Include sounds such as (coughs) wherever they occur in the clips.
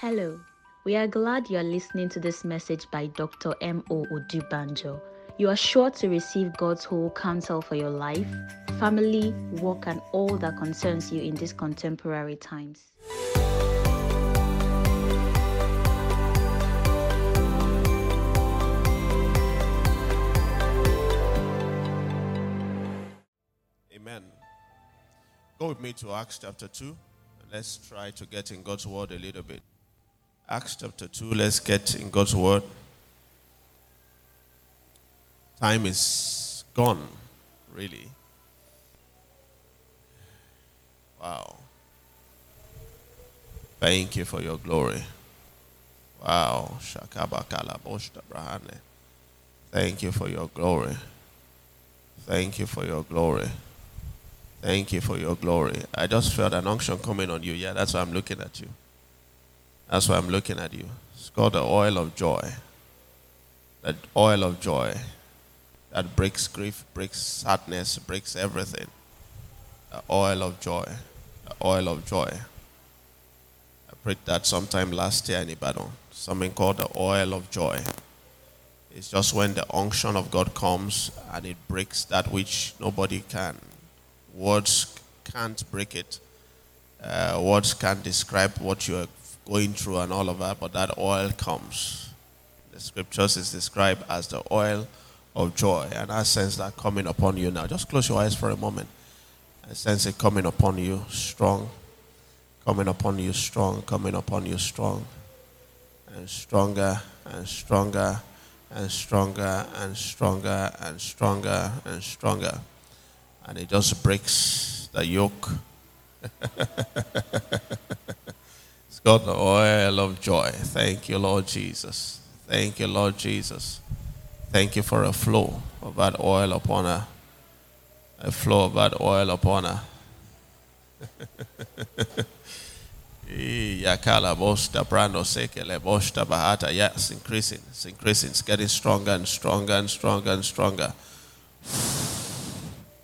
Hello, we are glad you are listening to this message by Dr. M.O. Odubanjo. You are sure to receive God's whole counsel for your life, family, work, and all that concerns you in these contemporary times. Amen. Go with me to Acts chapter 2. Let's try to get in God's word a little bit. Acts chapter 2, let's get in God's word. Time is gone, really. Wow. Thank you for your glory. Wow. Thank you for your glory. Thank you for your glory. Thank you for your glory. I just felt an unction coming on you. Yeah, that's why I'm looking at you. That's why I'm looking at you. It's called the oil of joy. That oil of joy that breaks grief, breaks sadness, breaks everything. The oil of joy. The oil of joy. I prayed that sometime last year in Ibadan. Something called the oil of joy. It's just when the unction of God comes and it breaks that which nobody can. Words can't break it. Uh, words can't describe what you're going through and all of that, but that oil comes. The scriptures is described as the oil of joy. And I sense that coming upon you now. Just close your eyes for a moment. I sense it coming upon you strong, coming upon you strong, coming upon you strong, and stronger and stronger and stronger and stronger and stronger and stronger. And it just breaks the yoke. (laughs) got the oil of joy. Thank you, Lord Jesus. Thank you, Lord Jesus. Thank you for a flow of that oil upon her. A flow of that oil upon her. Yeah, it's increasing. It's increasing. It's getting stronger and stronger and stronger and stronger.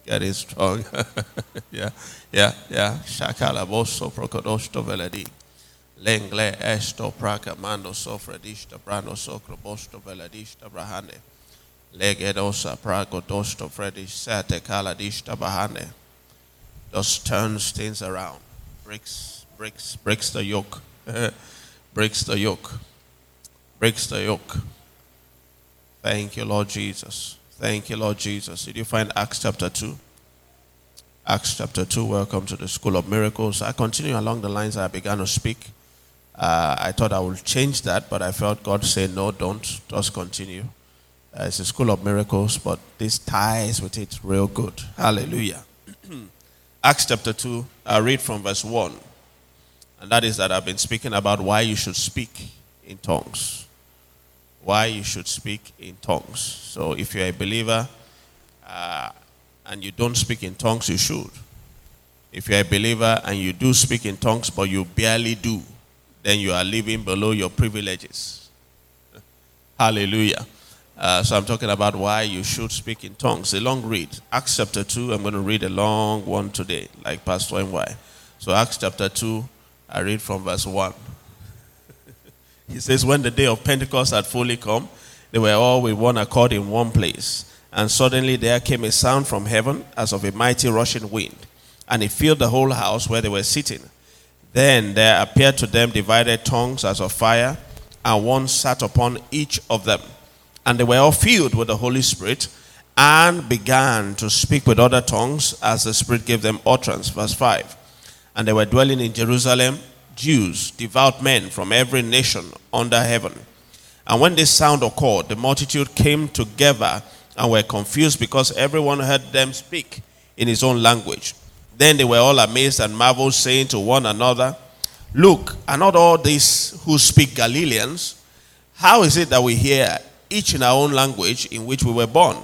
Getting stronger. (laughs) yeah, yeah, yeah. Shakala bosto prokodosto veledi. Lengle esto praka mando sofredista brando socro bosto veledista brahane. Legedosa prago dosto fredish sate kaladista bahane. Just turns things around. Breaks, breaks, breaks the yoke. (laughs) breaks the yoke. Breaks the yoke. Thank you, Lord Jesus. Thank you, Lord Jesus. Did you find Acts chapter 2? Acts chapter 2, welcome to the School of Miracles. I continue along the lines I began to speak. Uh, I thought I would change that, but I felt God say, no, don't. Just continue. Uh, it's a School of Miracles, but this ties with it real good. Hallelujah. (clears throat) Acts chapter 2, I read from verse 1. And that is that I've been speaking about why you should speak in tongues. Why you should speak in tongues. So if you're a believer uh, and you don't speak in tongues, you should. If you're a believer and you do speak in tongues, but you barely do, then you are living below your privileges. (laughs) Hallelujah. Uh, so I'm talking about why you should speak in tongues. A long read. Acts chapter 2, I'm going to read a long one today, like Pastor NY. So Acts chapter 2, I read from verse 1. (laughs) he says, When the day of Pentecost had fully come, they were all with one accord in one place. And suddenly there came a sound from heaven as of a mighty rushing wind, and it filled the whole house where they were sitting. Then there appeared to them divided tongues as of fire, and one sat upon each of them. And they were all filled with the Holy Spirit and began to speak with other tongues as the Spirit gave them utterance. Verse 5. And they were dwelling in Jerusalem, Jews, devout men from every nation under heaven. And when this sound occurred, the multitude came together and were confused because everyone heard them speak in his own language. Then they were all amazed and marveled, saying to one another, Look, are not all these who speak Galileans? How is it that we hear each in our own language in which we were born?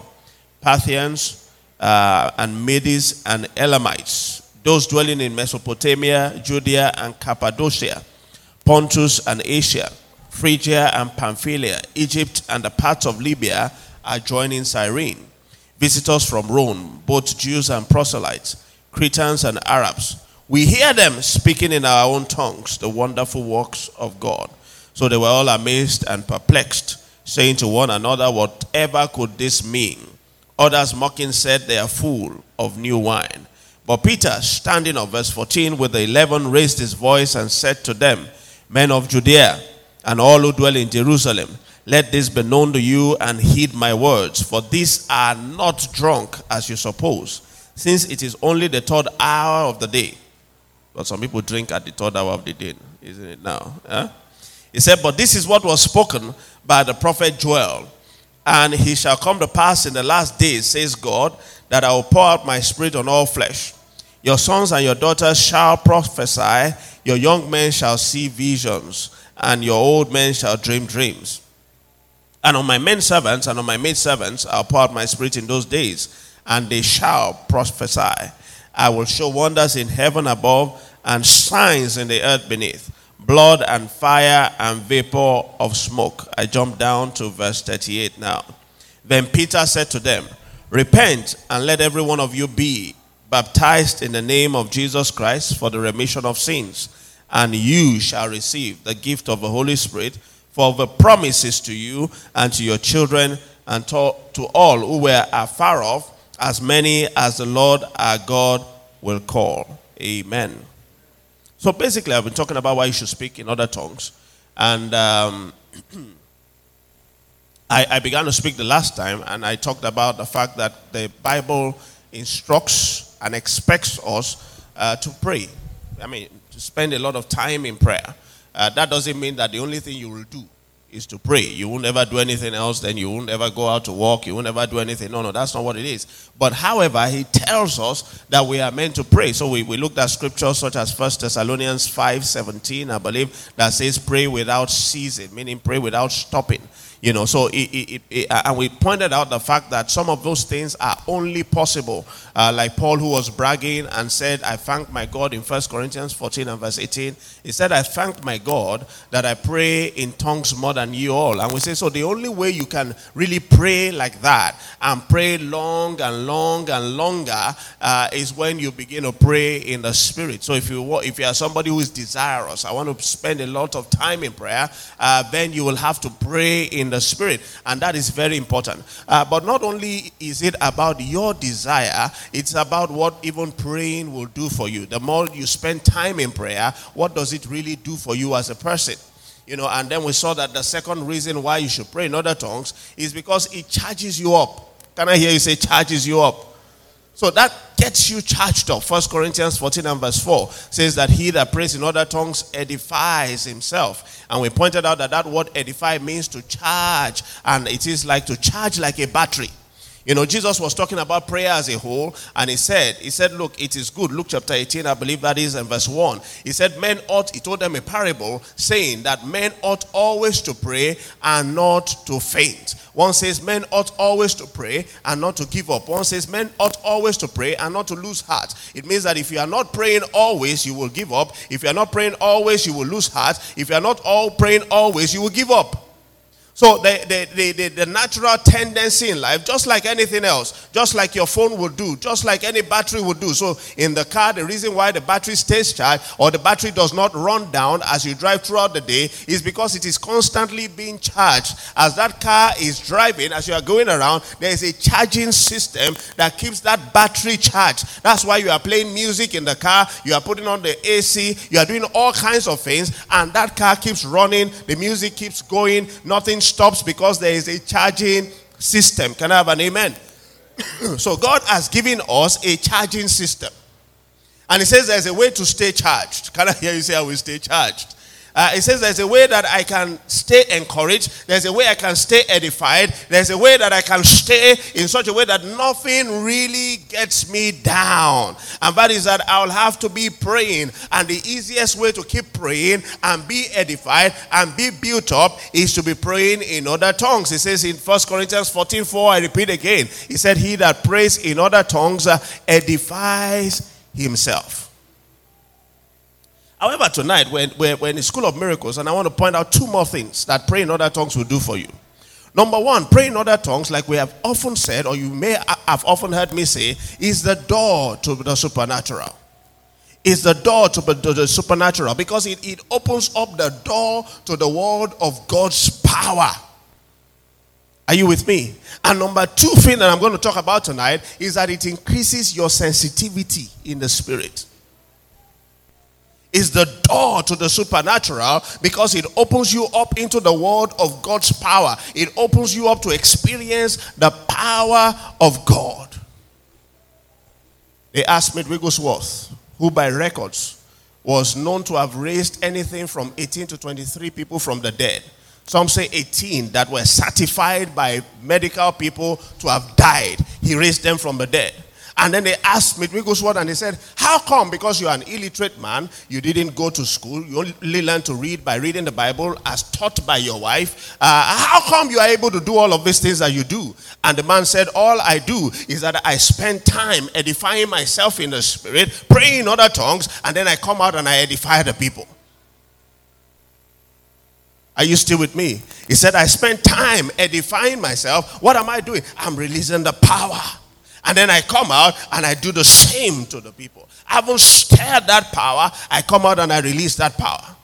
Parthians uh, and Medes and Elamites, those dwelling in Mesopotamia, Judea and Cappadocia, Pontus and Asia, Phrygia and Pamphylia, Egypt and the parts of Libya adjoining Cyrene, visitors from Rome, both Jews and proselytes, Cretans and Arabs, We hear them speaking in our own tongues the wonderful works of God. So they were all amazed and perplexed, saying to one another, Whatever could this mean? Others mocking said, They are full of new wine. But Peter, standing on verse 14 with the eleven, raised his voice and said to them, Men of Judea, and all who dwell in Jerusalem, let this be known to you and heed my words, for these are not drunk as you suppose, since it is only the third hour of the day. But some people drink at the third hour of the day, isn't it now? He said, But this is what was spoken by the prophet Joel. And he shall come to pass in the last days, says God, that I will pour out my spirit on all flesh. Your sons and your daughters shall prophesy, your young men shall see visions, and your old men shall dream dreams. And on my men servants and on my maid servants I'll pour out my spirit in those days, and they shall prophesy. I will show wonders in heaven above and signs in the earth beneath blood and fire and vapor of smoke. I jump down to verse 38 now. Then Peter said to them, Repent and let every one of you be baptized in the name of Jesus Christ for the remission of sins, and you shall receive the gift of the Holy Spirit, for the promises to you and to your children and to, all who were afar off as many as the Lord our God will call. Amen. So basically, I've been talking about why you should speak in other tongues. And um, (clears throat) I, I, began to speak the last time, and I talked about the fact that the Bible instructs and expects us uh, to pray. I mean, to spend a lot of time in prayer. Uh, that doesn't mean that the only thing you will do is to pray. You won't ever do anything else, then you won't ever go out to walk, you won't ever do anything. No, no, that's not what it is. But however, he tells us that we are meant to pray. So we, we looked at scriptures such as 1 Thessalonians 5 17, I believe, that says pray without ceasing, meaning pray without stopping. You know, so it, it, it, and we pointed out the fact that some of those things are only possible. Uh, like Paul, who was bragging and said, I thank my God in First Corinthians 14 and verse 18. He said, I thank my God that I pray in tongues more than you all. And we say, so the only way you can really pray like that and pray long and long and longer uh, is when you begin to pray in the spirit. So if you, if you are somebody who is desirous, I want to spend a lot of time in prayer, uh, then you will have to pray in the spirit. And that is very important. Uh, but not only is it about your desire, it's about what even praying will do for you. The more you spend time in prayer, what does it really do for you as a person? You know, and then we saw that the second reason why you should pray in other tongues is because it charges you up. Can I hear you say charges you up? So that gets you charged up. First Corinthians 14 and verse 4 says that he that prays in other tongues edifies himself. And we pointed out that that word edify means to charge. And it is like to charge like a battery. You know, Jesus was talking about prayer as a whole, and he said, He said, Look, it is good. Luke chapter 18, I believe that is in verse 1. He said, Men ought, he told them a parable saying that men ought always to pray and not to faint. One says men ought always to pray and not to give up. One says men ought always to pray and not to lose heart. It means that if you are not praying always, you will give up. If you are not praying always, you will lose heart. If you are not all praying always, you will give up. So the, the, the, the, natural tendency in life, just like anything else, just like your phone would do, just like any battery would do. So in the car, the reason why the battery stays charged or the battery does not run down as you drive throughout the day is because it is constantly being charged. As that car is driving, as you are going around, there is a charging system that keeps that battery charged. That's why you are playing music in the car, you are putting on the AC, you are doing all kinds of things, and that car keeps running, the music keeps going, nothing stops because there is a charging system. Can I have an amen? (clears throat) so God has given us a charging system. And he says there's a way to stay charged. Can I hear you say I will stay charged? Uh, it says there's a way that I can stay encouraged. There's a way I can stay edified. There's a way that I can stay in such a way that nothing really gets me down. And that is that I'll have to be praying. And the easiest way to keep praying and be edified and be built up is to be praying in other tongues. It says in 1 Corinthians 14 4, I repeat again. He said, He that prays in other tongues uh, edifies himself. However, tonight, we're, we're, we're in the School of Miracles, and I want to point out two more things that praying in other tongues will do for you. Number one, praying in other tongues, like we have often said, or you may have often heard me say, is the door to the supernatural. is the door to, to the supernatural because it, it opens up the door to the world of God's power. Are you with me? And number two thing that I'm going to talk about tonight is that it increases your sensitivity in the spirit. Is the door to the supernatural because it opens you up into the world of God's power. It opens you up to experience the power of God. They asked me Wigglesworth, who by records was known to have raised anything from 18 to 23 people from the dead. Some say 18 that were certified by medical people to have died. He raised them from the dead. And then they asked Smith Wigglesworth and they said, How come? Because you're an illiterate man, you didn't go to school, you only learned to read by reading the Bible as taught by your wife. Uh, how come you are able to do all of these things that you do? And the man said, All I do is that I spend time edifying myself in the spirit, praying in other tongues, and then I come out and I edify the people. Are you still with me? He said, I spend time edifying myself. What am I doing? I'm releasing the power. And then I come out and I do the same to the people. I haven't that power. I come out and I release that power.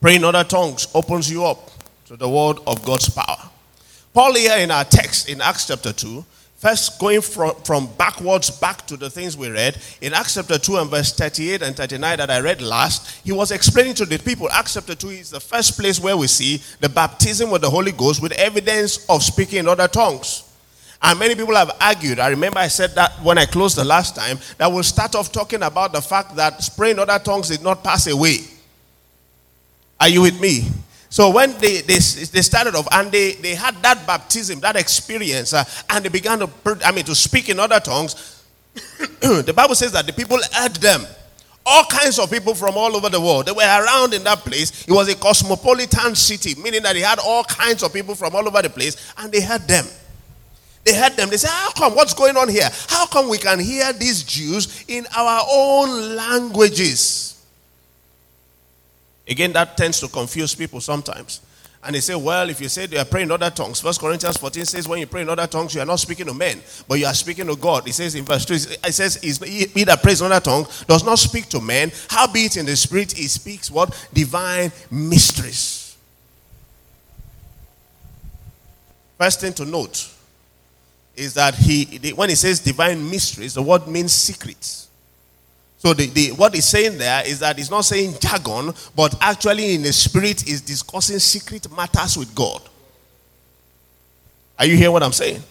Praying other tongues opens you up to the word of God's power. Paul here in our text in Acts chapter 2 First, going from, from backwards back to the things we read, in Acts chapter 2 and verse 38 and 39 that I read last, he was explaining to the people. Acts chapter 2 is the first place where we see the baptism with the Holy Ghost with evidence of speaking in other tongues. And many people have argued. I remember I said that when I closed the last time, that we'll start off talking about the fact that spraying other tongues did not pass away. Are you with me? So when they, they, they started off and they, they had that baptism, that experience, uh, and they began to, I mean, to speak in other tongues, (coughs) the Bible says that the people heard them. All kinds of people from all over the world. They were around in that place. It was a cosmopolitan city, meaning that they had all kinds of people from all over the place, and they heard them. They heard them. They said, How come? What's going on here? How come we can hear these Jews in our own languages? Again, that tends to confuse people sometimes. And they say, well, if you say they are praying in other tongues, First Corinthians 14 says, when you pray in other tongues, you are not speaking to men, but you are speaking to God. It says in verse 2, it says, he that prays in other tongue does not speak to men. Howbeit in the spirit, he speaks what? Divine mysteries. First thing to note is that he, when he says divine mysteries, the word means secrets. So the, the, what he's saying there is that he's not saying jargon, but actually in the spirit is discussing secret matters with God. Are you hearing what I'm saying?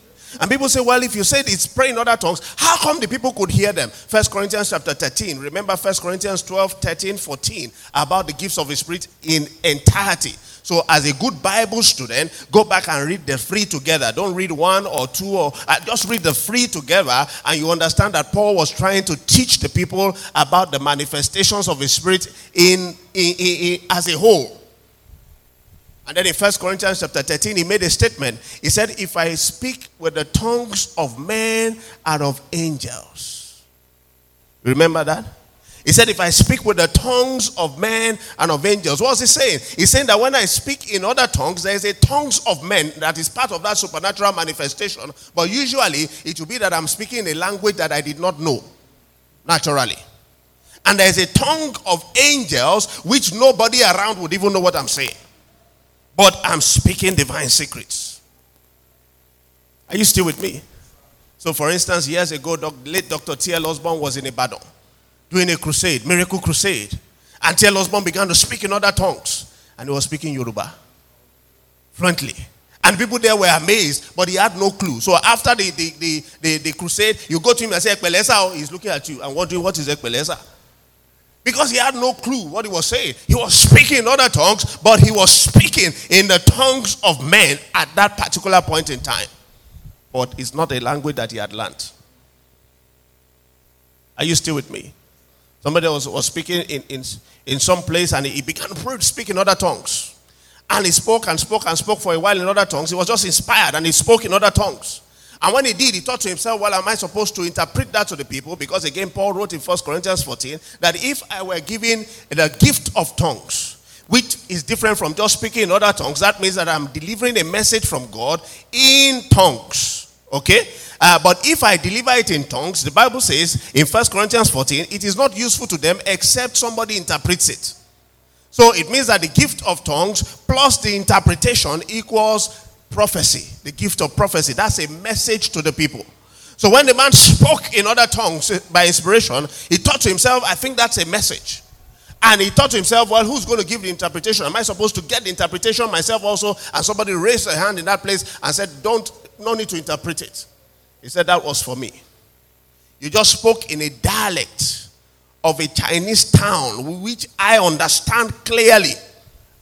And people say, well, if you said it's praying in other tongues, how come the people could hear them? First Corinthians chapter 13. Remember First Corinthians 12, 13, 14 about the gifts of the Spirit in entirety. So, as a good Bible student, go back and read the three together. Don't read one or two, or uh, just read the three together, and you understand that Paul was trying to teach the people about the manifestations of the Spirit in, in, in, in as a whole. And then in First Corinthians chapter 13, he made a statement. He said, If I speak with the tongues of men and of angels. Remember that? He said, If I speak with the tongues of men and of angels, what's he saying? He's saying that when I speak in other tongues, there is a tongues of men that is part of that supernatural manifestation. But usually, it will be that I'm speaking a language that I did not know naturally. And there's a tongue of angels which nobody around would even know what I'm saying. But I'm speaking divine secrets. Are you still with me? So, for instance, years ago, late Dr. T.L. Osborn was in Ibadan doing a crusade, miracle crusade. until T.L. Osborn began to speak in other tongues. And he was speaking Yoruba fluently. And people there were amazed, but he had no clue. So after the, the, the, the, the crusade, you go to him and say, Ekpelesa, oh, he's looking at you and wondering what is Ekpelesa. Because he had no clue what he was saying. He was speaking in other tongues, but he was speaking in the tongues of men at that particular point in time. But it's not a language that he had learned. Are you still with me? Somebody was, was speaking in, in, in some place and he began to speak in other tongues. And he spoke and spoke and spoke for a while in other tongues. He was just inspired and he spoke in other tongues. And when he did, he thought to himself, well, am I supposed to interpret that to the people? Because again, Paul wrote in 1 Corinthians 14 that if I were given the gift of tongues, which is different from just speaking in other tongues, that means that I'm delivering a message from God in tongues. Okay? Uh, but if I deliver it in tongues, the Bible says in 1 Corinthians 14, it is not useful to them except somebody interprets it. So it means that the gift of tongues plus the interpretation equals prophecy. The gift of prophecy. That's a message to the people. So when the man spoke in other tongues by inspiration, he thought to himself, I think that's a message. And he thought to himself, well, who's going to give the interpretation? Am I supposed to get the interpretation myself also? And somebody raised a hand in that place and said, don't, no need to interpret it. He said, that was for me. You just spoke in a dialect of a Chinese town, which I understand clearly.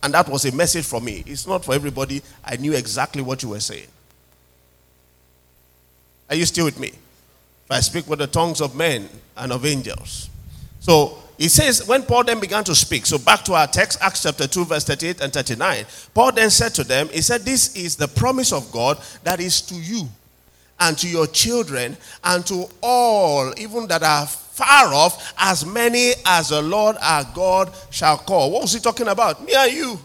And that was a message for me. It's not for everybody. I knew exactly what you were saying. Are you still with me? If I speak with the tongues of men and of angels. So he says, when Paul then began to speak, so back to our text, Acts chapter 2, verse 38 and 39, Paul then said to them, He said, This is the promise of God that is to you and to your children and to all, even that are far off, as many as the Lord our God shall call. What was he talking about? Me and you.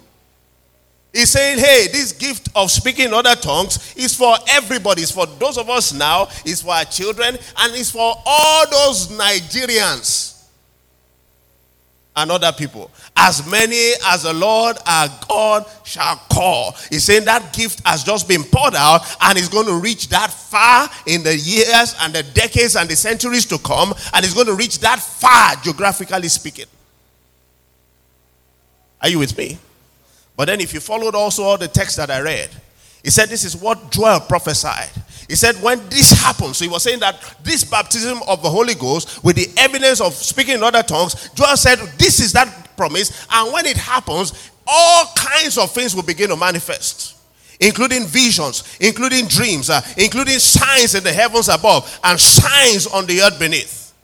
He's saying, hey, this gift of speaking in other tongues is for everybody. It's for those of us now, it's for our children, and it's for all those Nigerians and other people. As many as the Lord our God shall call. He's saying that gift has just been poured out and is going to reach that far in the years and the decades and the centuries to come, and it's going to reach that far geographically speaking. Are you with me? But then, if you followed also all the text that I read, he said this is what Joel prophesied. He said, when this happens, so he was saying that this baptism of the Holy Ghost with the evidence of speaking in other tongues, Joel said, this is that promise. And when it happens, all kinds of things will begin to manifest, including visions, including dreams, uh, including signs in the heavens above and signs on the earth beneath.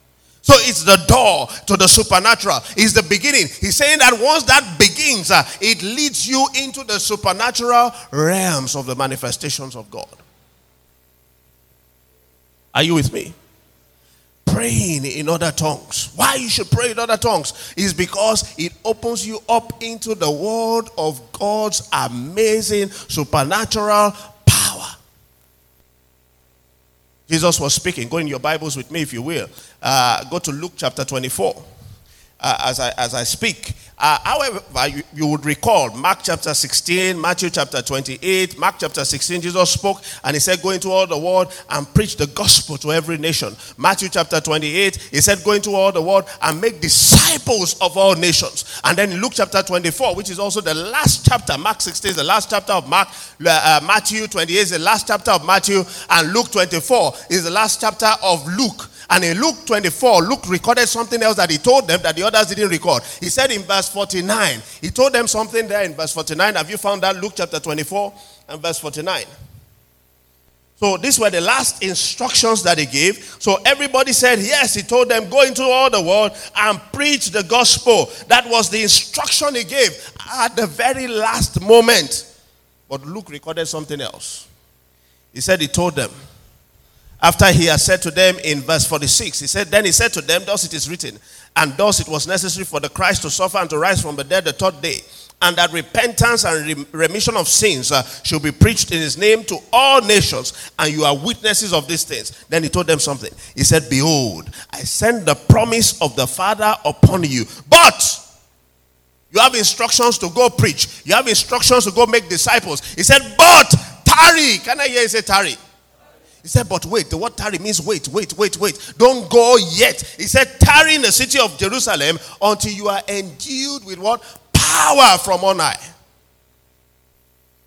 So it's the door to the supernatural. It's the beginning. He's saying that once that begins, uh, it leads you into the supernatural realms of the manifestations of God. Are you with me? Praying in other tongues. Why you should pray in other tongues is because it opens you up into the world of God's amazing supernatural power. Jesus was speaking. Go in your Bibles with me, if you will. Uh, go to Luke chapter 24 uh, as, I, as I speak. Uh, however, you, you, would recall Mark chapter 16, Matthew chapter 28, Mark chapter 16, Jesus spoke and he said, Go into all the world and preach the gospel to every nation. Matthew chapter 28, he said, Go into all the world and make disciples of all nations. And then Luke chapter 24, which is also the last chapter, Mark 16 is the last chapter of Mark, uh, Matthew 28 is the last chapter of Matthew, and Luke 24 is the last chapter of Luke. And in Luke 24, Luke recorded something else that he told them that the others didn't record. He said in verse 49, he told them something there in verse 49. Have you found that? Luke chapter 24 and verse 49. So these were the last instructions that he gave. So everybody said, Yes, he told them, Go into all the world and preach the gospel. That was the instruction he gave at the very last moment. But Luke recorded something else. He said, He told them, after he had said to them in verse 46, he said, Then he said to them, Thus it is written, and thus it was necessary for the Christ to suffer and to rise from the dead the third day, and that repentance and remission of sins uh, should be preached in his name to all nations, and you are witnesses of these things. Then he told them something. He said, Behold, I send the promise of the Father upon you. But you have instructions to go preach, you have instructions to go make disciples. He said, But tarry. Can I hear you say tarry? He said, But wait, the word tarry means wait, wait, wait, wait. Don't go yet. He said, Tarry in the city of Jerusalem until you are endued with what? Power from on high.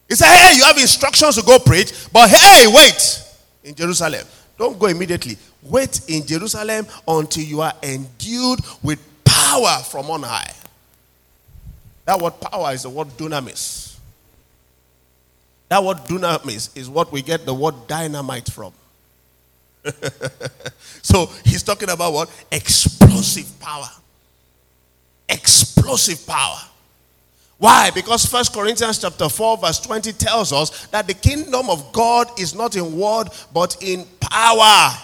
He said, Hey, you have instructions to go preach, but hey, wait in Jerusalem. Don't go immediately. Wait in Jerusalem until you are endued with power from on high. That word power is the word dunamis. That word dunamis is what we get the word dynamite from. (laughs) so he's talking about what? Explosive power. Explosive power. Why? Because First Corinthians chapter 4 verse 20 tells us that the kingdom of God is not in word but in power.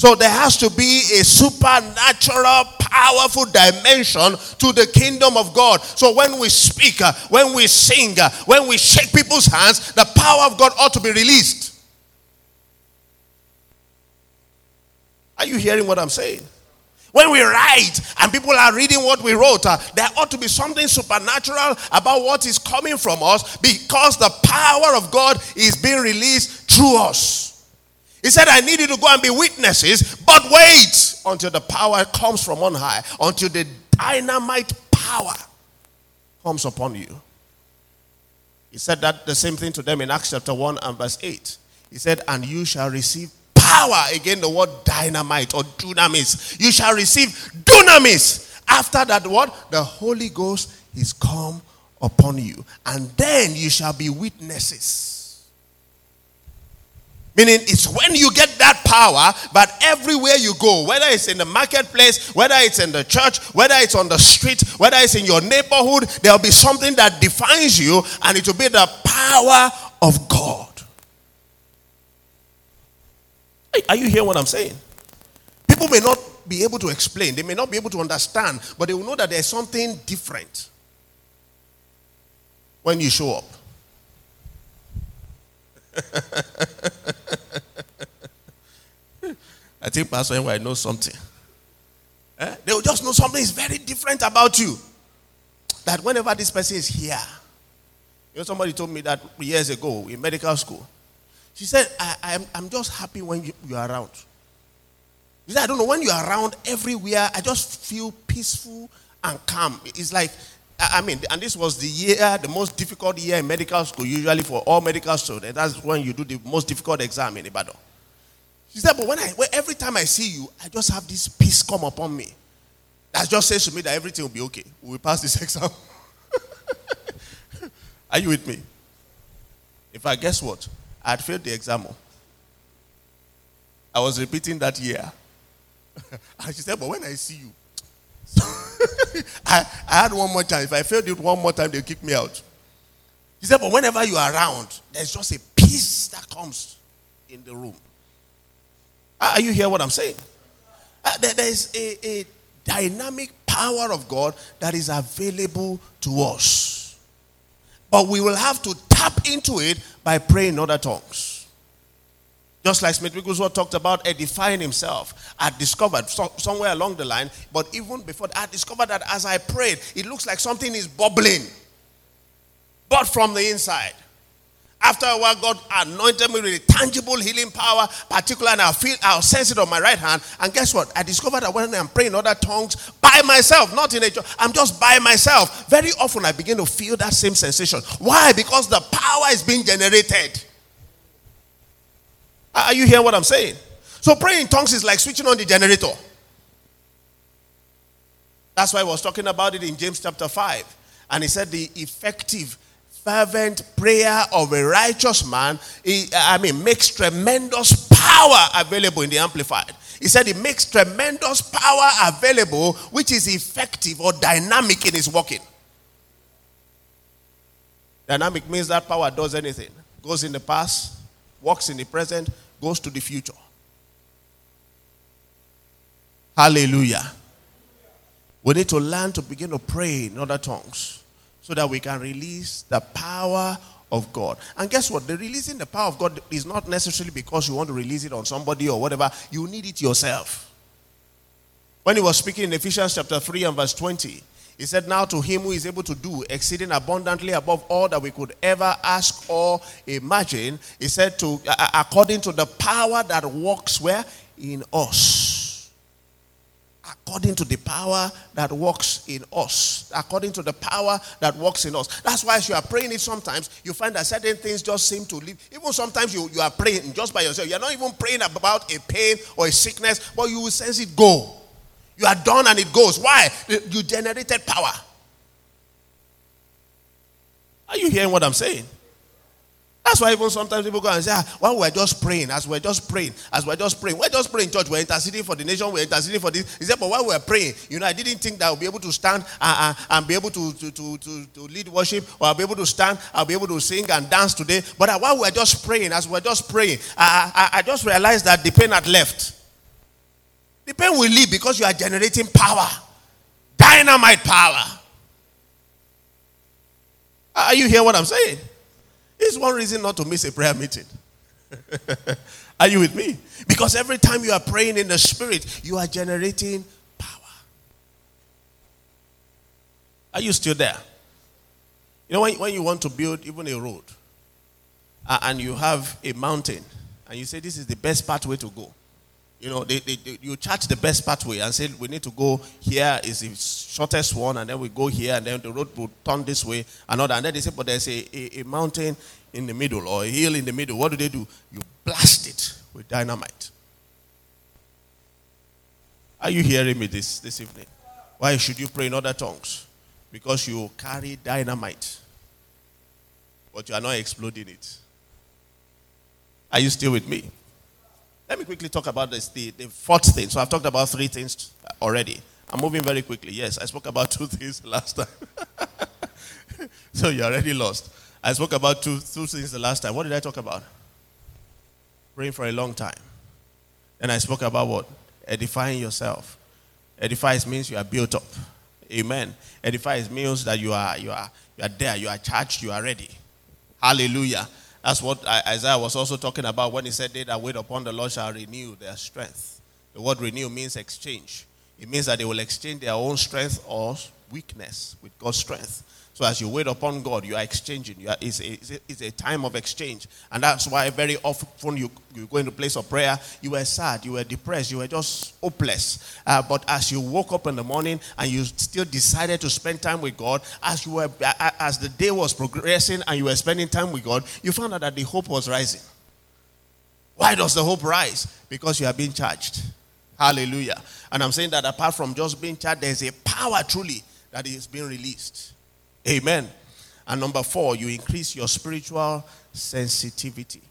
So there has to be a supernatural, powerful dimension to the kingdom of God. So when we speak, uh, when we sing, uh, when we shake people's hands, the power of God ought to be released. Are you hearing what I'm saying? When we write and people are reading what we wrote, uh, there ought to be something supernatural about what is coming from us because the power of God is being released through us. He said, I need you to go and be witnesses, but wait until the power comes from on high, until the dynamite power comes upon you. He said that the same thing to them in Acts chapter 1 and verse 8. He said, And you shall receive power. Again, the word dynamite or dunamis. You shall receive dunamis. After that, what? The Holy Ghost is come upon you. And then you shall be witnesses. Meaning, it's when you get that power, but everywhere you go, whether it's in the marketplace, whether it's in the church, whether it's on the street, whether it's in your neighborhood, there'll be something that defines you, and it will be the power of God. Are you hearing what I'm saying? People may not be able to explain, they may not be able to understand, but they will know that there's something different when you show up. (laughs) I think Pastor I knows something. Eh? They will just know something is very different about you. That whenever this person is here, you know, somebody told me that years ago in medical school. She said, I, am I'm, I'm just happy when you, you are around. She said, I don't know, when you are around everywhere, I just feel peaceful and calm. It's like, I mean, and this was the year, uh, the most difficult year in medical school, usually for all medical students. That's when you do the most difficult exam in Ibadan. She said, but when I, when, every time I see you, I just have this peace come upon me. That just says to me that everything will be okay. We will pass this (laughs) exam. Are you with me? If I guess what? I had failed the exam. Oh. I was repeating that year. (laughs) and she said, But when I see you, (laughs) I, I had one more time. If I failed it one more time, they'll kick me out. He said, But whenever you are around, there's just a peace that comes in the room. Are you hear what I'm saying? Uh, there is a, a dynamic power of God that is available to us. But we will have to tap into it by praying in other tongues. Just like Smith Wigglesworth talked about edifying himself. I discovered so, somewhere along the line, but even before I discovered that as I prayed, it looks like something is bubbling, but from the inside. After a while, God anointed me with a tangible healing power, particularly, and I'll feel, I'll sense it on my right hand. And guess what? I discovered that when I'm praying in other tongues by myself, not in a church, I'm just by myself. Very often, I begin to feel that same sensation. Why? Because the power is being generated. Are you hearing what I'm saying? So, praying in tongues is like switching on the generator. That's why I was talking about it in James chapter 5. And he said the effective fervent prayer of a righteous man, I mean, makes tremendous power available in the Amplified. He said it makes tremendous power available, which is effective or dynamic in its working. Dynamic means that power does anything, goes in the past, works in the present, goes to the future. Hallelujah. We need to learn to begin to pray in other tongues so that we can release the power of God. And guess what? The releasing the power of God is not necessarily because you want to release it on somebody or whatever. You need it yourself. When he was speaking in Ephesians chapter 3 and verse 20, he said, Now to him who is able to do exceeding abundantly above all that we could ever ask or imagine, he said, to according to the power that works where? In us according to the power that works in us. According to the power that works in us. That's why as you are praying it sometimes, you find that certain things just seem to leave. Even sometimes you, you are praying just by yourself. You're not even praying about a pain or a sickness, but you will sense it go. You are done and it goes. Why? You generated power. Are you hearing what I'm saying? That's why even sometimes people go and say, ah, while we're just praying, as we're just praying, as we're just praying, we're just praying, church, we're interceding for the nation, we're interceding for this. He said, but while we're praying, you know, I didn't think that I'll be able to stand and, and, and be able to, to, to, to, to lead worship, or I'll be able to stand, I'll be able to sing and dance today. But uh, while we're just praying, as we're just praying, I, I just realized that the pain had left. The pain will leave because you are generating power, dynamite power. Are you hear what I'm saying? It's one reason not to miss a prayer meeting. (laughs) are you with me? Because every time you are praying in the spirit, you are generating power. Are you still there? You know, when, when you want to build even a road uh, and you have a mountain and you say this is the best pathway to go, you know, they, they, they, you chart the best pathway and say we need to go here is the shortest one, and then we go here, and then the road will turn this way, all. And then they say, but there's a, a, a mountain in the middle or a hill in the middle. What do they do? You blast it with dynamite. Are you hearing me this, this evening? Why should you pray in other tongues? Because you carry dynamite, but you are not exploding it. Are you still with me? Let me quickly talk about this, the, the fourth thing. So I've talked about three things already. I'm moving very quickly. Yes, I spoke about (laughs) two things last time. (laughs) so you're already lost. I spoke about two, two things the last time. What did I talk about? Praying for a long time. And I spoke about what? Edifying yourself. Edifies means you are built up. Amen. Edifies means that you are you are you are there, you are charged, you are ready. Hallelujah. That's what Isaiah was also talking about when he said, They that wait upon the Lord shall renew their strength. The word renew means exchange. It means that they will exchange their own strength or weakness with God's strength. So as you wait upon God, you are exchanging. You are, it's, a, it's, a, time of exchange. And that's why very often you, you go into a place of prayer, you were sad, you were depressed, you were just hopeless. Uh, but as you woke up in the morning and you still decided to spend time with God, as, you were, as the day was progressing and you were spending time with God, you found out that the hope was rising. Why does the hope rise? Because you are being charged. Hallelujah. And I'm saying that apart from just being charged, there's a power truly that is being released. Amen. And number four, you increase your spiritual sensitivity.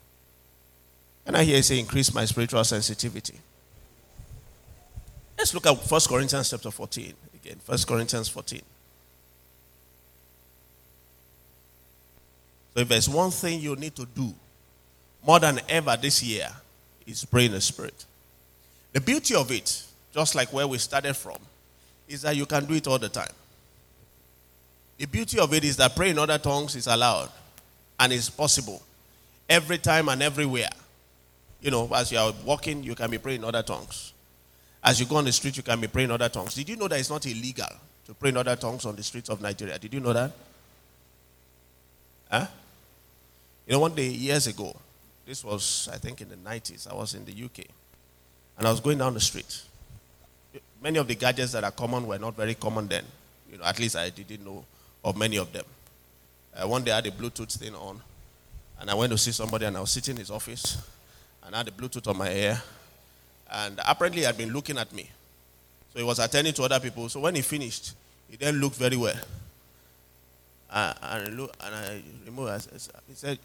And I hear you say, increase my spiritual sensitivity. Let's look at 1 Corinthians chapter 14. Again, 1 Corinthians 14. So if there's one thing you need to do more than ever this year, is pray in the Spirit. The beauty of it, just like where we started from, is that you can do it all the time. The beauty of it is that praying in other tongues is allowed and is possible every time and everywhere. You know, as you are walking, you can be praying in other tongues. As you go on the street, you can be praying in other tongues. Did you know that it's not illegal to pray in other tongues on the streets of Nigeria? Did you know that? Huh? You know, one day, years ago, this was, I think, in the 90s, I was in the UK, and I was going down the street. Many of the gadgets that are common were not very common then. You know, at least I didn't know of many of them. Uh, one day I had a Bluetooth thing on, and I went to see somebody, and I was sitting in his office, and I had the Bluetooth on my ear, and apparently he had been looking at me. So he was attending to other people. So when he finished, he then looked very well. Uh, and, look, and I removed. I said, he said,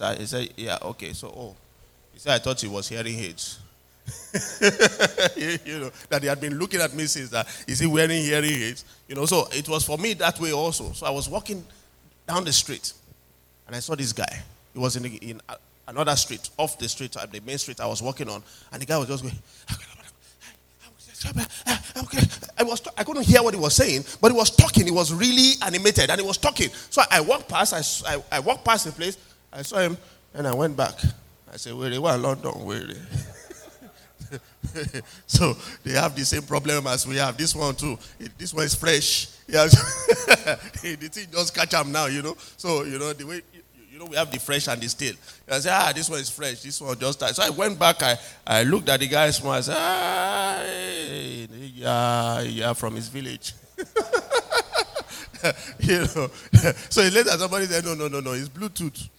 I he said, yeah, okay. So, oh, he said, I thought he was hearing aids. (laughs) you know, that he had been looking at me since that. Is he wearing hearing aids? You know, so it was for me that way also. So I was walking down the street and I saw this guy. He was in, in another street, off the street, uh, the main street I was walking on, and the guy was just going, I was I couldn't hear what he was saying, but he was talking. He was really animated, and he was talking. So I walked past. I, I, I walked past the place. I saw him, and I went back. I said, "Where? Where London? Where?" (laughs) (laughs) so they have the same problem as we have. This one too. This one is fresh. (laughs) Yeah, (laughs) the thing just catch up now, you know. So you know the way you know we have the fresh and the stale. I say, ah, this one is fresh. This one just started. So I went back. I, I looked at the guy's smile. I said, ah, yeah, yeah, from his village. you know. so later somebody said, no, no, no, no, it's Bluetooth.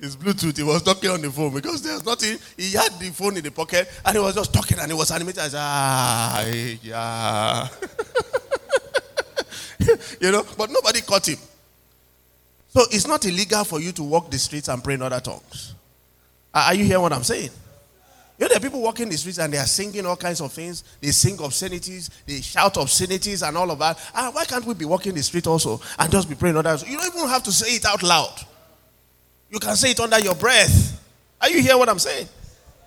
It's Bluetooth. He was talking on the phone because there's nothing. He had the phone in the pocket and he was just talking and he was animated. I said, ah, yeah. (laughs) you know, but nobody caught him. So it's not illegal for you to walk the streets and pray in other tongues. Are you hearing what I'm saying? You know, there are people walking the streets and they are singing all kinds of things. They sing obscenities, they shout obscenities and all of that. Ah, why can't we be walking the street also and just be praying others? You don't even have to say it out loud. You can say it under your breath. Are you hear what I'm saying?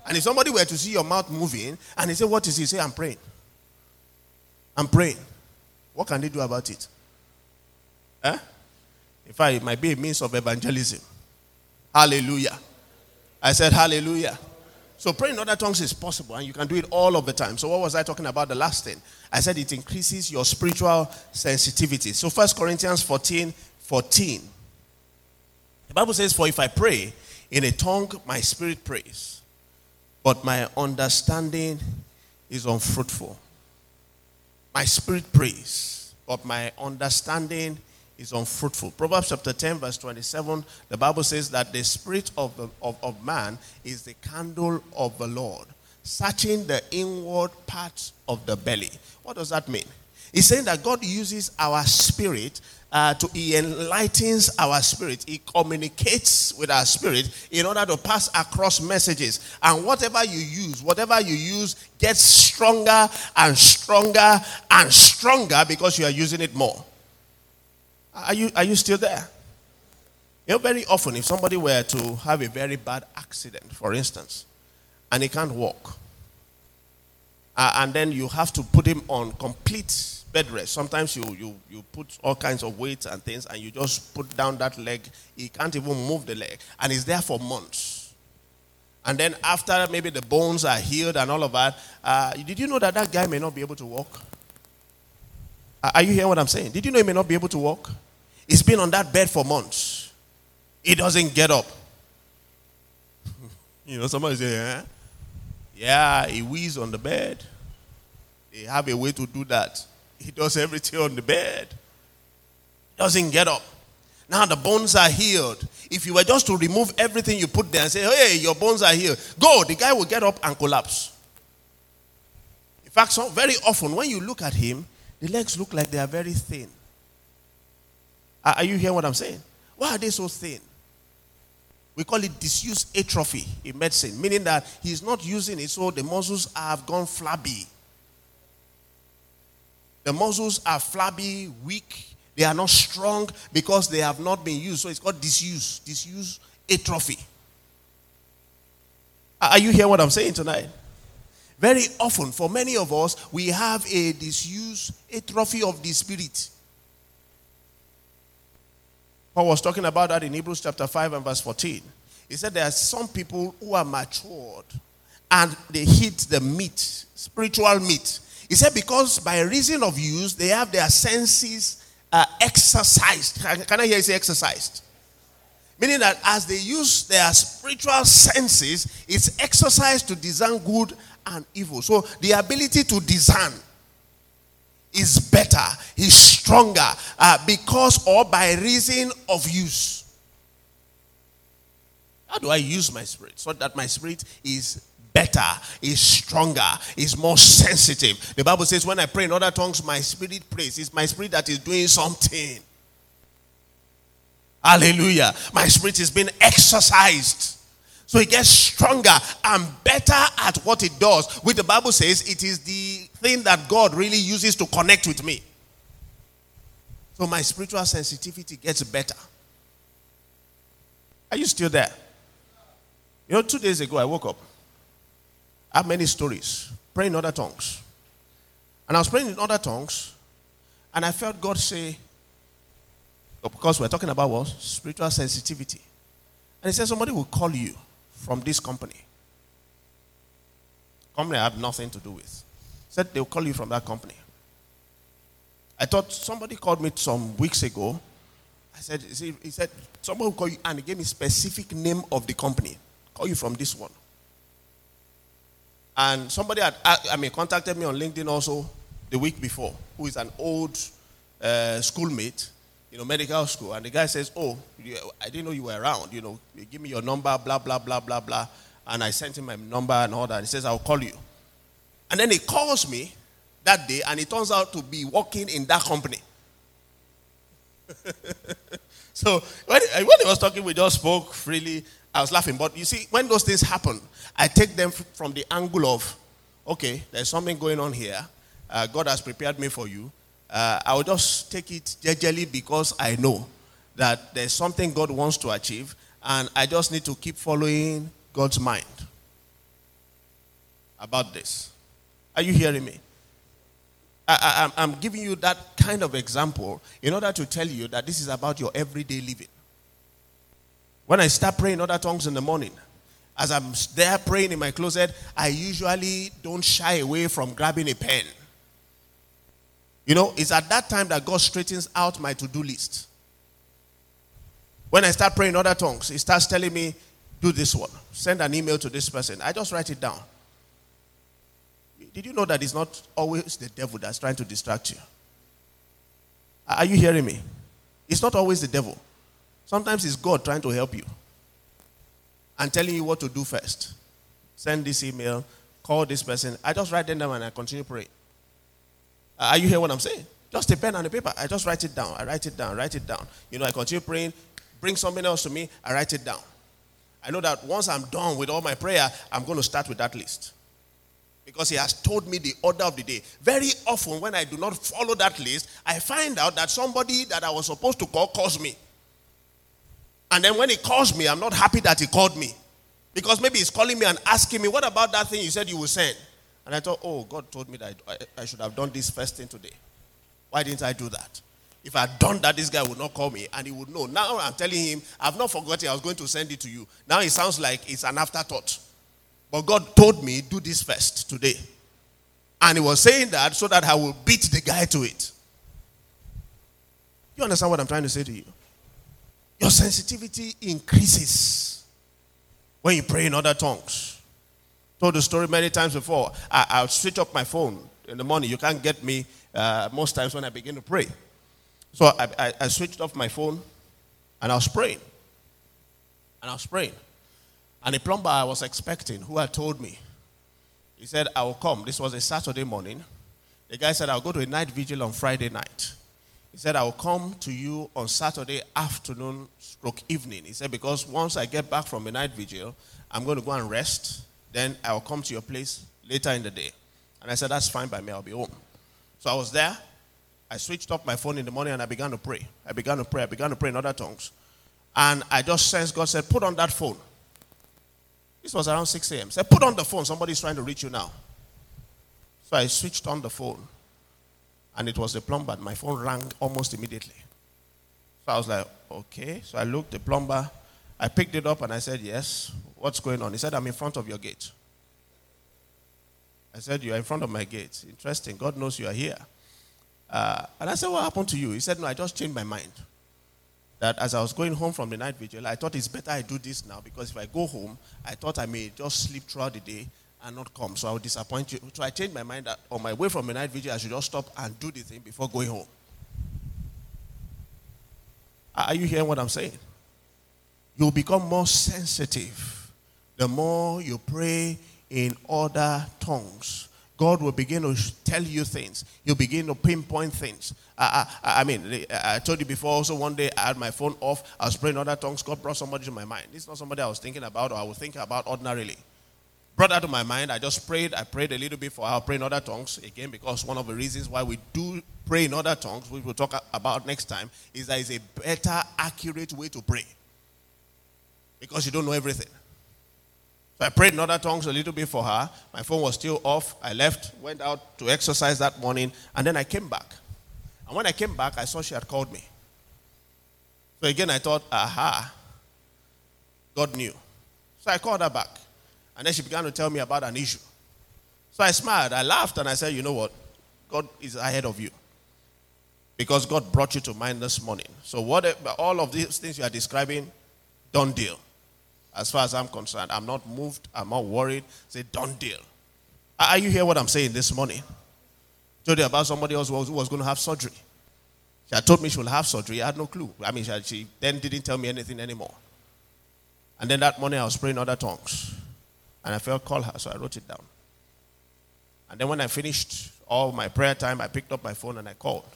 And if somebody were to see your mouth moving and they say, What is he? Say, I'm praying. I'm praying. What can they do about it? Huh? In fact, it might be a means of evangelism. Hallelujah. I said, Hallelujah. So praying in other tongues is possible and you can do it all of the time. So what was I talking about the last thing? I said it increases your spiritual sensitivity. So First Corinthians 14, 14. The Bible says, For if I pray in a tongue, my spirit prays, but my understanding is unfruitful. My spirit prays, but my understanding is unfruitful. Proverbs chapter 10, verse 27, the Bible says that the spirit of, the, of, of man is the candle of the Lord, searching the inward parts of the belly. What does that mean? He's saying that God uses our spirit uh, to he enlightens our spirit. He communicates with our spirit in order to pass across messages. And whatever you use whatever you use gets stronger and stronger and stronger because you are using it more. Are you, are you still there? You know, very often, if somebody were to have a very bad accident, for instance, and he can't walk, uh, and then you have to put him on complete bed rest. Sometimes you, you, you put all kinds of weights and things, and you just put down that leg. He can't even move the leg, and he's there for months. And then after maybe the bones are healed and all of that, uh, did you know that that guy may not be able to walk? Are you hearing what I'm saying? Did you know he may not be able to walk? He's been on that bed for months. He doesn't get up. (laughs) you know, somebody say, eh? Yeah, he wheezes on the bed. They have a way to do that. He does everything on the bed. Doesn't get up. Now the bones are healed. If you were just to remove everything you put there and say, hey, your bones are healed, go, the guy will get up and collapse. In fact, so very often when you look at him, the legs look like they are very thin. Are you hearing what I'm saying? Why are they so thin? We call it disused atrophy in medicine, meaning that he's not using it, so the muscles have gone flabby. The muscles are flabby, weak, they are not strong because they have not been used. So it's called disuse, disuse atrophy. Are you hearing what I'm saying tonight? Very often, for many of us, we have a disuse, atrophy of the spirit. Paul was talking about that in Hebrews chapter 5 and verse 14. He said there are some people who are matured and they hit the meat, spiritual meat. He said because by reason of use, they have their senses uh, exercised. Can I hear you say exercised? Meaning that as they use their spiritual senses, it's exercised to discern good and evil. So the ability to discern is better, is stronger uh, because or by reason of use. How do I use my spirit? So that my spirit is better, is stronger, is more sensitive. The Bible says, when I pray in other tongues, my spirit prays. It's my spirit that is doing something. Hallelujah. My spirit is being exercised. So it gets stronger and better at what it does. Which the Bible says it is the thing that God really uses to connect with me. So my spiritual sensitivity gets better. Are you still there? You know, two days ago I woke up. I have many stories. Praying in other tongues. And I was praying in other tongues, and I felt God say, oh, because we're talking about what? Spiritual sensitivity. And he said somebody will call you from this company. Company I have nothing to do with. Said they'll call you from that company. I thought somebody called me some weeks ago. I said, he said, somebody will call you, and he gave me specific name of the company. Call you from this one. And somebody had, I mean, contacted me on LinkedIn also the week before, who is an old uh, schoolmate you know, medical school. And the guy says, Oh, I didn't know you were around. You know, give me your number, blah, blah, blah, blah, blah. And I sent him my number and all that. He says, I'll call you. And then he calls me that day, and he turns out to be working in that company. (laughs) so when, when he was talking, we just spoke freely. I was laughing. But you see, when those things happen, I take them from the angle of, okay, there's something going on here. Uh, God has prepared me for you uh, I will just take it gingerly because I know that there's something God wants to achieve, and I just need to keep following God's mind about this. Are you hearing me? I, am giving you that kind of example in order to tell you that this is about your everyday living. When I start praying other tongues in the morning, as I'm there praying in my closet, I usually don't shy away from grabbing a pen. You know, it's at that time that God straightens out my to do list. When I start praying other tongues, He starts telling me, do this one, send an email to this person. I just write it down. Did you know that it's not always the devil that's trying to distract you? Are you hearing me? It's not always the devil. Sometimes it's God trying to help you and telling you what to do first. Send this email, call this person. I just write them down and I continue praying. Are you hearing what I'm saying? Just a pen and a paper. I just write it down. I write it down. Write it down. You know, I continue praying. Bring something else to me. I write it down. I know that once I'm done with all my prayer, I'm going to start with that list because he has told me the order of the day. Very often, when I do not follow that list, I find out that somebody that I was supposed to call calls me. And then when he calls me, I'm not happy that he called me. Because maybe he's calling me and asking me, What about that thing you said you will send? And I thought, Oh, God told me that I, I should have done this first thing today. Why didn't I do that? If I had done that, this guy would not call me and he would know. Now I'm telling him, I've not forgotten I was going to send it to you. Now it sounds like it's an afterthought. But God told me, do this first today. And he was saying that so that I will beat the guy to it. You understand what I'm trying to say to you? Your sensitivity increases when you pray in other tongues. Told the story many times before. I, will switch up my phone in the morning. You can't get me uh, most times when I begin to pray. So I, I, I switched off my phone and I was praying. And I was praying. And the plumber I was expecting, who had told me, he said, I will come. This was a Saturday morning. The guy said, I'll go to a night vigil on Friday night. He said, I will come to you on Saturday afternoon, stroke evening. He said, because once I get back from a night vigil, I'm going to go and rest. Then I will come to your place later in the day. And I said, that's fine by me. I'll be home. So I was there. I switched off my phone in the morning and I began to pray. I began to pray. I began to pray in other tongues. And I just sensed God said, put on that phone. This was around 6 a.m. Said, put on the phone. Somebody's trying to reach you now. So I switched on the phone. And it was the plumber. My phone rang almost immediately. So I was like, okay. So I looked, the plumber. I picked it up and I said, yes. What's going on? He said, I'm in front of your gate. I said, You are in front of my gate. Interesting. God knows you are here. Uh, and I said, What happened to you? He said, No, I just changed my mind that as I was going home from the night vigil, I thought it's better I do this now because if I go home, I thought I may just sleep throughout the day and not come. So I would disappoint you. So I changed my mind that on my way from the night vigil, I should just stop and do the thing before going home. Are you hearing what I'm saying? You'll become more sensitive the more you pray in other tongues. God will begin to tell you things. He'll begin to pinpoint things. I, I, I, mean, I told you before also one day I had my phone off. I was praying other tongues. God brought somebody to my mind. Is not somebody I was thinking about or I was thinking about ordinarily. Brought that to my mind. I just prayed. I prayed a little bit for our praying other tongues. Again, because one of the reasons why we do pray in other tongues, which we'll talk about next time, is that it's a better, accurate way to pray. Because you don't know everything. So I prayed in other tongues a little bit for her. My phone was still off. I left, went out to exercise that morning, and then I came back. And when I came back, I saw she had called me. So again, I thought, aha, God knew. So I called her back. And then she began to tell me about an issue. So I smiled, I laughed, and I said, you know what? God is ahead of you. Because God brought you to mind this morning. So what all of these things you are describing, don't deal. As far as I'm concerned, I'm not moved, I'm not worried. Say, don't deal. Are you hear what I'm saying this morning? Told you about somebody else who was, who was going to have surgery. She had told me she will have surgery. I had no clue. I mean, she, she then didn't tell me anything anymore. And then that morning I was praying other tongues. And I felt call her, so I wrote it down. And then when I finished all my prayer time, I picked up my phone and I called.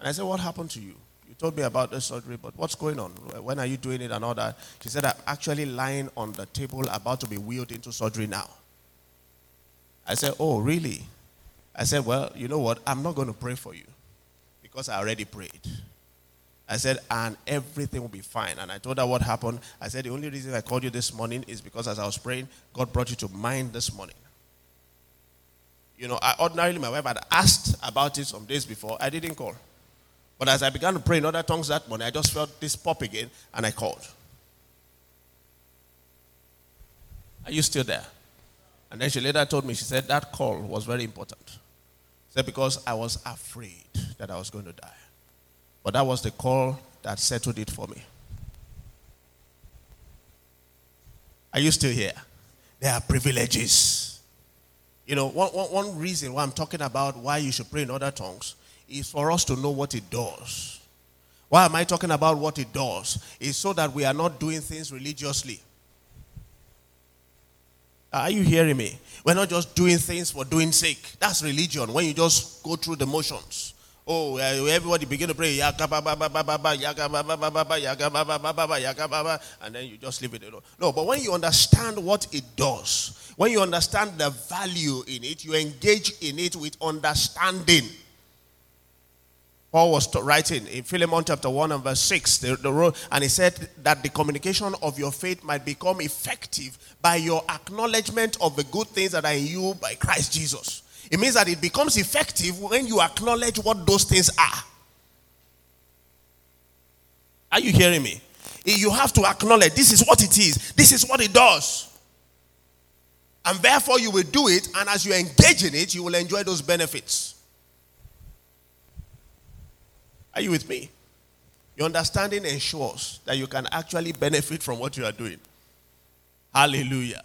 And I said, What happened to you? You told me about the surgery, but what's going on? When are you doing it and all that? She said, I'm actually lying on the table about to be wheeled into surgery now. I said, Oh, really? I said, Well, you know what? I'm not going to pray for you because I already prayed. I said, and everything will be fine. And I told her what happened. I said, the only reason I called you this morning is because as I was praying, God brought you to mind this morning. You know, I, ordinarily my wife had asked about it some days before. I didn't call. But as I began to pray in other tongues that morning, I just felt this pop again and I called. Are you still there? And then she later told me, she said that call was very important. She said, because I was afraid that I was going to die. But that was the call that settled it for me. Are you still here? There are privileges. You know, one, one, one reason why I'm talking about why you should pray in other tongues is for us to know what it does. Why am I talking about what it does? Is so that we are not doing things religiously. Are you hearing me? We're not just doing things for doing sake. That's religion. When you just go through the motions. Oh, everybody begin to pray, and then you just leave it alone. No, but when you understand what it does, when you understand the value in it, you engage in it with understanding. Paul was writing in Philemon chapter 1 and verse 6, the, the, and he said that the communication of your faith might become effective by your acknowledgement of the good things that are in you by Christ Jesus. It means that it becomes effective when you acknowledge what those things are. Are you hearing me? You have to acknowledge this is what it is, this is what it does. And therefore, you will do it, and as you engage in it, you will enjoy those benefits. Are you with me? Your understanding ensures that you can actually benefit from what you are doing. Hallelujah.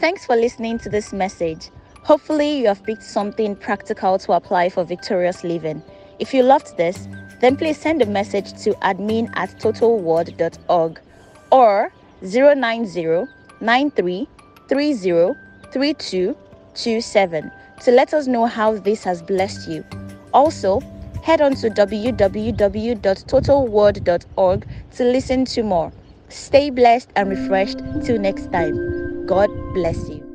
Thanks for listening to this message. Hopefully, you have picked something practical to apply for victorious living. If you loved this, then please send a message to admin at totalword.org or 090 to let us know how this has blessed you. Also, head on to www.totalword.org to listen to more. Stay blessed and refreshed. Till next time. God bless you.